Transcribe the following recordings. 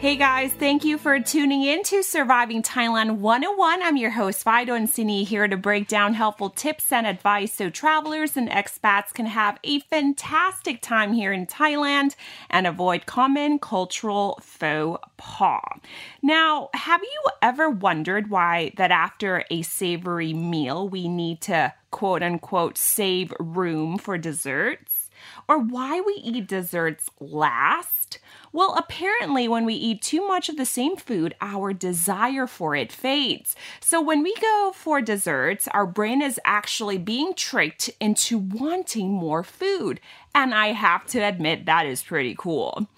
Hey guys, thank you for tuning in to Surviving Thailand 101. I'm your host, Fido and Sini, here to break down helpful tips and advice so travelers and expats can have a fantastic time here in Thailand and avoid common cultural faux pas. Now, have you ever wondered why that after a savory meal we need to quote unquote save room for desserts? Or why we eat desserts last? Well, apparently, when we eat too much of the same food, our desire for it fades. So, when we go for desserts, our brain is actually being tricked into wanting more food. And I have to admit, that is pretty cool.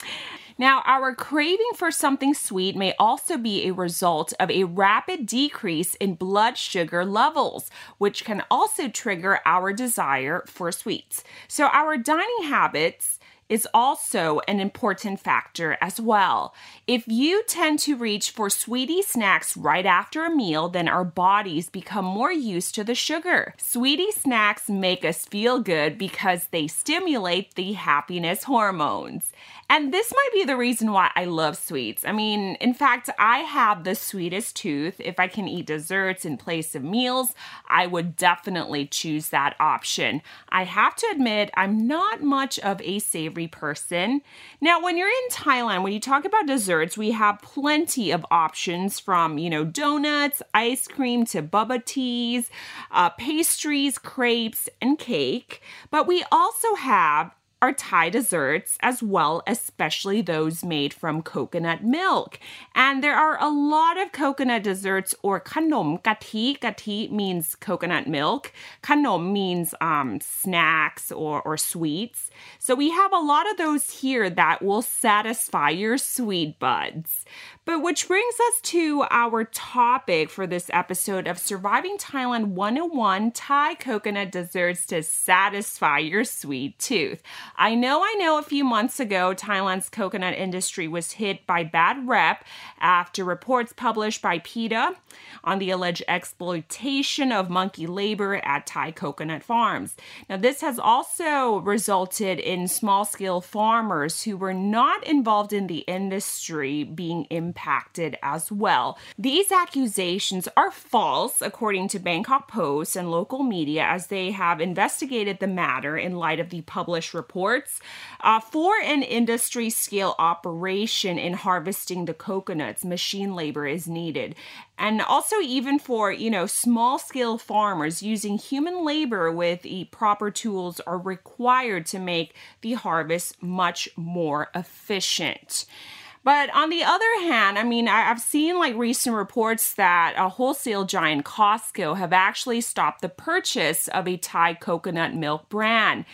Now, our craving for something sweet may also be a result of a rapid decrease in blood sugar levels, which can also trigger our desire for sweets. So, our dining habits is also an important factor as well. If you tend to reach for sweetie snacks right after a meal, then our bodies become more used to the sugar. Sweetie snacks make us feel good because they stimulate the happiness hormones. And this might be the reason why I love sweets. I mean, in fact, I have the sweetest tooth. If I can eat desserts in place of meals, I would definitely choose that option. I have to admit, I'm not much of a savory person. Now, when you're in Thailand, when you talk about desserts, we have plenty of options from, you know, donuts, ice cream to boba teas, uh, pastries, crepes, and cake. But we also have are Thai desserts as well, especially those made from coconut milk. And there are a lot of coconut desserts or kanom kati. Kati means coconut milk. Kanom means um, snacks or, or sweets. So we have a lot of those here that will satisfy your sweet buds. But which brings us to our topic for this episode of Surviving Thailand 101 Thai coconut desserts to satisfy your sweet tooth. I know, I know a few months ago, Thailand's coconut industry was hit by bad rep after reports published by PETA on the alleged exploitation of monkey labor at Thai coconut farms. Now, this has also resulted in small scale farmers who were not involved in the industry being impacted impacted as well. These accusations are false, according to Bangkok Post and local media, as they have investigated the matter in light of the published reports. Uh, for an industry scale operation in harvesting the coconuts, machine labor is needed. And also, even for, you know, small scale farmers, using human labor with the proper tools are required to make the harvest much more efficient. But on the other hand, I mean, I've seen like recent reports that a wholesale giant Costco have actually stopped the purchase of a Thai coconut milk brand.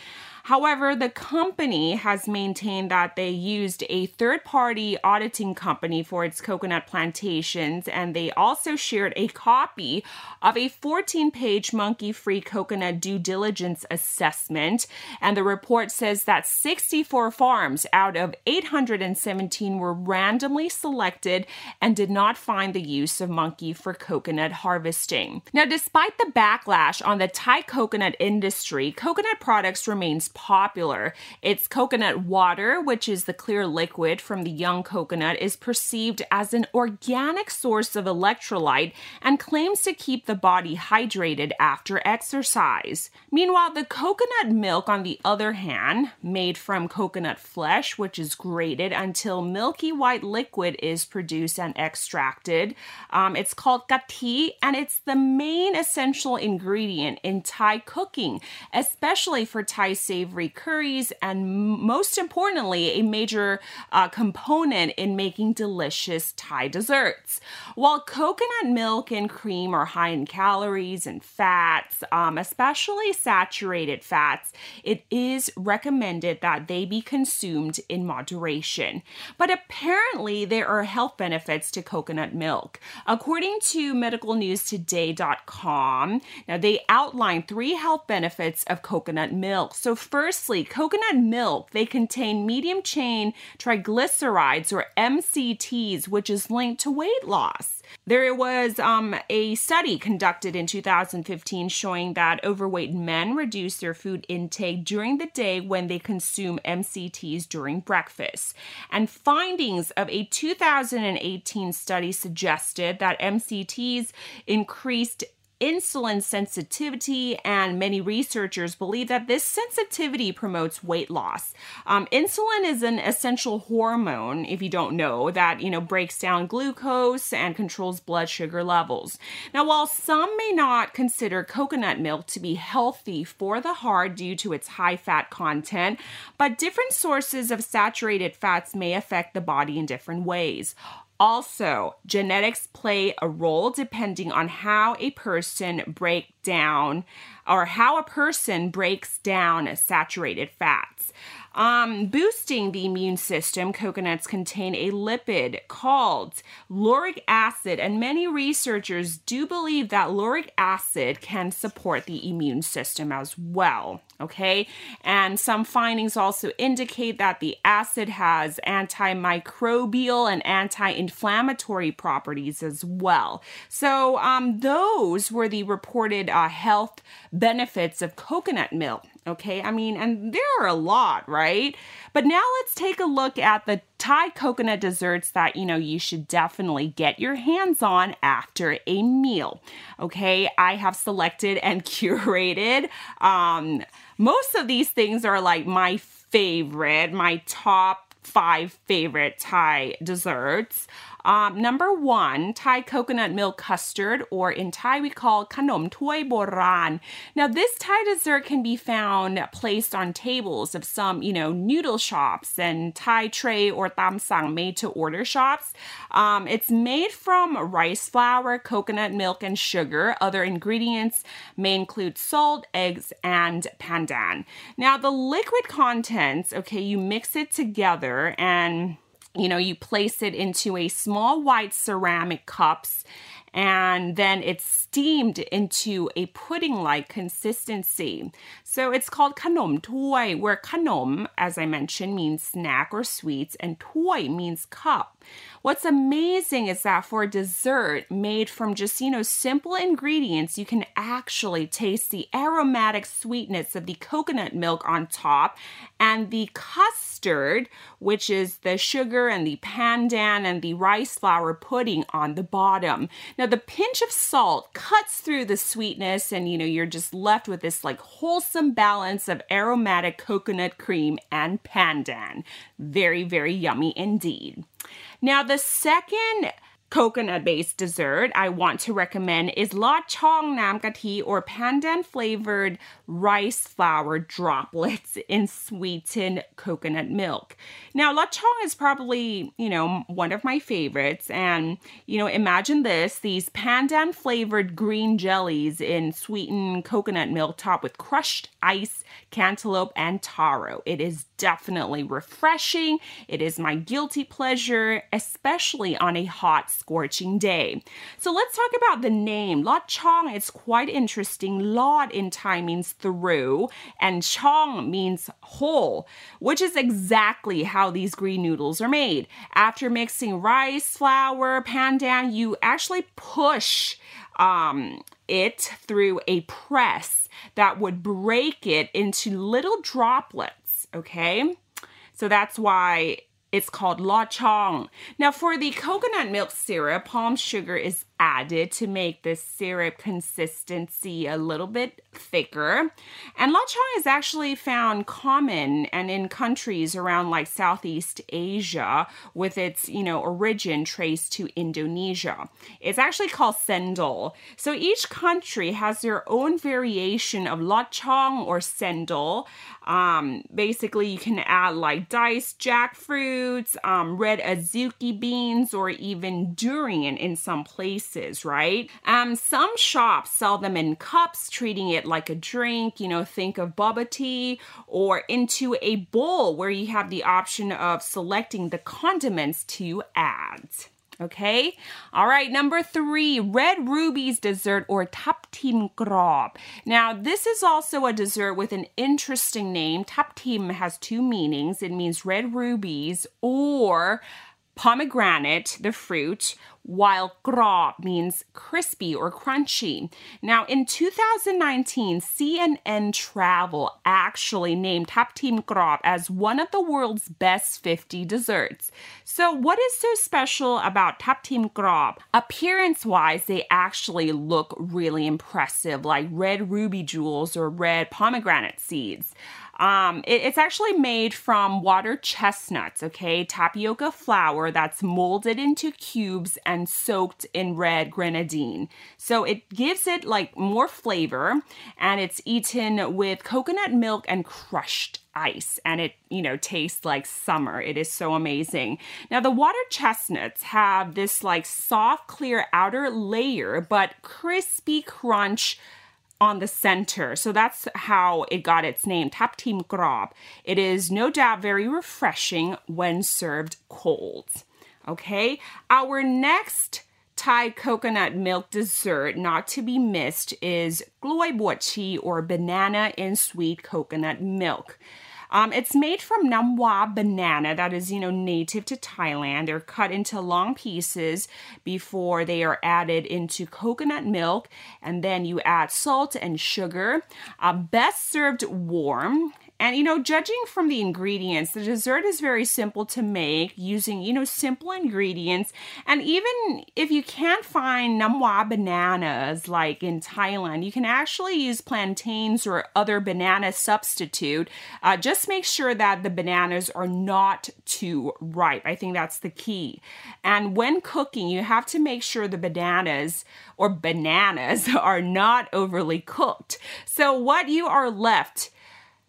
However, the company has maintained that they used a third party auditing company for its coconut plantations, and they also shared a copy of a 14 page monkey free coconut due diligence assessment. And the report says that 64 farms out of 817 were randomly selected and did not find the use of monkey for coconut harvesting. Now, despite the backlash on the Thai coconut industry, coconut products remains popular. Its coconut water, which is the clear liquid from the young coconut, is perceived as an organic source of electrolyte and claims to keep the body hydrated after exercise. Meanwhile, the coconut milk, on the other hand, made from coconut flesh, which is grated until milky white liquid is produced and extracted. Um, it's called kati, and it's the main essential ingredient in Thai cooking, especially for Thai savory savory curries, and most importantly, a major uh, component in making delicious Thai desserts. While coconut milk and cream are high in calories and fats, um, especially saturated fats, it is recommended that they be consumed in moderation. But apparently, there are health benefits to coconut milk. According to medicalnewstoday.com, now they outline three health benefits of coconut milk. So, firstly, coconut milk, they contain medium chain triglycerides or MCTs, which is linked to weight loss. There was um, a study conducted in 2015 showing that overweight men reduce their food intake during the day when they consume MCTs during breakfast. And findings of a 2018 study suggested that MCTs increased insulin sensitivity, and many researchers believe that this sensitivity promotes weight loss. Um, insulin is an essential hormone, if you don't know, that you know breaks down glucose and controls blood sugar levels. Now, while some may not consider coconut milk to be healthy for the heart due to its high fat content, but different sources of saturated fats may affect the body in different ways. Also, genetics play a role depending on how a person break down or how a person breaks down saturated fats. Um, boosting the immune system, coconuts contain a lipid called lauric acid, and many researchers do believe that lauric acid can support the immune system as well. Okay, and some findings also indicate that the acid has antimicrobial and anti inflammatory properties as well. So, um, those were the reported uh, health benefits of coconut milk. Okay, I mean, and there are a lot, right? But now let's take a look at the Thai coconut desserts that you know you should definitely get your hands on after a meal. Okay, I have selected and curated. Um, most of these things are like my favorite, my top five favorite Thai desserts. Um, number one, Thai coconut milk custard, or in Thai we call kanom tuoi boran. Now, this Thai dessert can be found placed on tables of some, you know, noodle shops and Thai tray or tam sang made to order shops. Um, it's made from rice flour, coconut milk, and sugar. Other ingredients may include salt, eggs, and pandan. Now, the liquid contents, okay, you mix it together and you know, you place it into a small white ceramic cups and then it's steamed into a pudding-like consistency. So it's called kanom toy, where kanom, as I mentioned, means snack or sweets, and toy means cup. What's amazing is that for a dessert made from just, you know, simple ingredients, you can actually taste the aromatic sweetness of the coconut milk on top and the custard, which is the sugar and the pandan and the rice flour pudding on the bottom. Now, the pinch of salt cuts through the sweetness, and you know, you're just left with this like wholesome balance of aromatic coconut cream and pandan. Very, very yummy indeed. Now, the second coconut based dessert I want to recommend is La Chong Nam Kati or pandan flavored rice flour droplets in sweetened coconut milk. Now, La Chong is probably, you know, one of my favorites. And, you know, imagine this these pandan flavored green jellies in sweetened coconut milk topped with crushed ice, cantaloupe, and taro. It is definitely refreshing. It is my guilty pleasure, especially on a hot scorching day. So let's talk about the name. La Chong is quite interesting. Lot in Thai means through, and Chong means hole, which is exactly how these green noodles are made. After mixing rice, flour, pandan, you actually push um, it through a press that would break it into little droplets, okay? So that's why it's called la chong. Now, for the coconut milk syrup, palm sugar is added to make this syrup consistency a little bit thicker. And lachong is actually found common and in countries around like Southeast Asia with its, you know, origin traced to Indonesia. It's actually called cendol. So each country has their own variation of lachong or cendol. Um, basically, you can add like diced jackfruits, um, red azuki beans, or even durian in some places, right? Um, some shops sell them in cups, treating it like a drink. You know, think of boba tea, or into a bowl where you have the option of selecting the condiments to add. Okay. All right. Number three, red rubies dessert or taptim grob. Now, this is also a dessert with an interesting name. Taptim has two meanings. It means red rubies or pomegranate, the fruit, while grob means crispy or crunchy. Now, in 2019, CNN Travel actually named Taptim grob as one of the world's best 50 desserts. So, what is so special about Taptim grob? Appearance wise, they actually look really impressive, like red ruby jewels or red pomegranate seeds. Um, it, it's actually made from water chestnuts, okay? Tapioca flour that's molded into cubes and soaked in red grenadine. So it gives it like more flavor and it's eaten with coconut milk and crushed ice and it you know tastes like summer it is so amazing now the water chestnuts have this like soft clear outer layer but crispy crunch on the center. So that's how it got its name, Taptim Grob. It is no doubt very refreshing when served cold. Okay, our next Thai coconut milk dessert not to be missed is gloy chi or banana in sweet coconut milk. Um, it's made from namwa banana that is, you know, native to Thailand. They're cut into long pieces before they are added into coconut milk, and then you add salt and sugar. Uh, best served warm and you know, judging from the ingredients, the dessert is very simple to make using, you know, simple ingredients. And even if you can't find namwa bananas like in Thailand, you can actually use plantains or other banana substitute. Uh, just make sure that the bananas are not too ripe. I think that's the key. And when cooking, you have to make sure the bananas or bananas are not overly cooked. So what you are left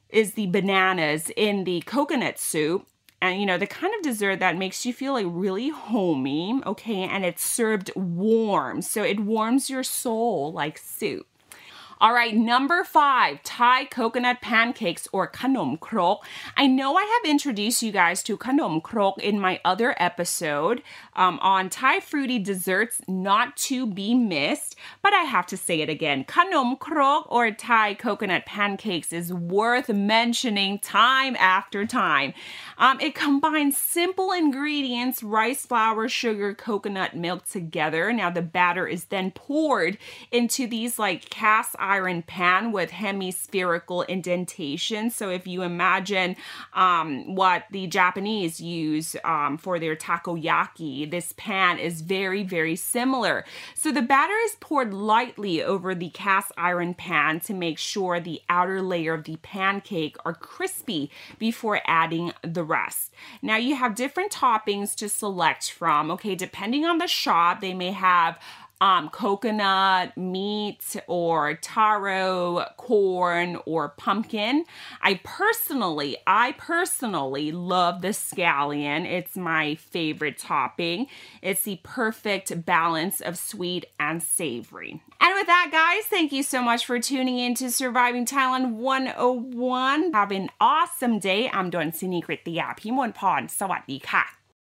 is the bananas in the coconut soup. And you know, the kind of dessert that makes you feel like really homey, okay? And it's served warm. So it warms your soul like soup. All right, number five, Thai coconut pancakes or kanom krok. I know I have introduced you guys to kanom krok in my other episode um, on Thai fruity desserts not to be missed, but I have to say it again. Kanom krok or Thai coconut pancakes is worth mentioning time after time. Um, it combines simple ingredients, rice flour, sugar, coconut milk together. Now the batter is then poured into these like cast iron pan with hemispherical indentation. So if you imagine um, what the Japanese use um, for their takoyaki, this pan is very, very similar. So the batter is poured lightly over the cast iron pan to make sure the outer layer of the pancake are crispy before adding the rest. Now you have different toppings to select from. Okay, depending on the shop, they may have um, coconut, meat, or taro, corn, or pumpkin. I personally, I personally love the scallion. It's my favorite topping. It's the perfect balance of sweet and savory. And with that, guys, thank you so much for tuning in to Surviving Thailand 101. Have an awesome day. I'm Don Sinikrit ติยาพิมลพรสวัสดีค่ะ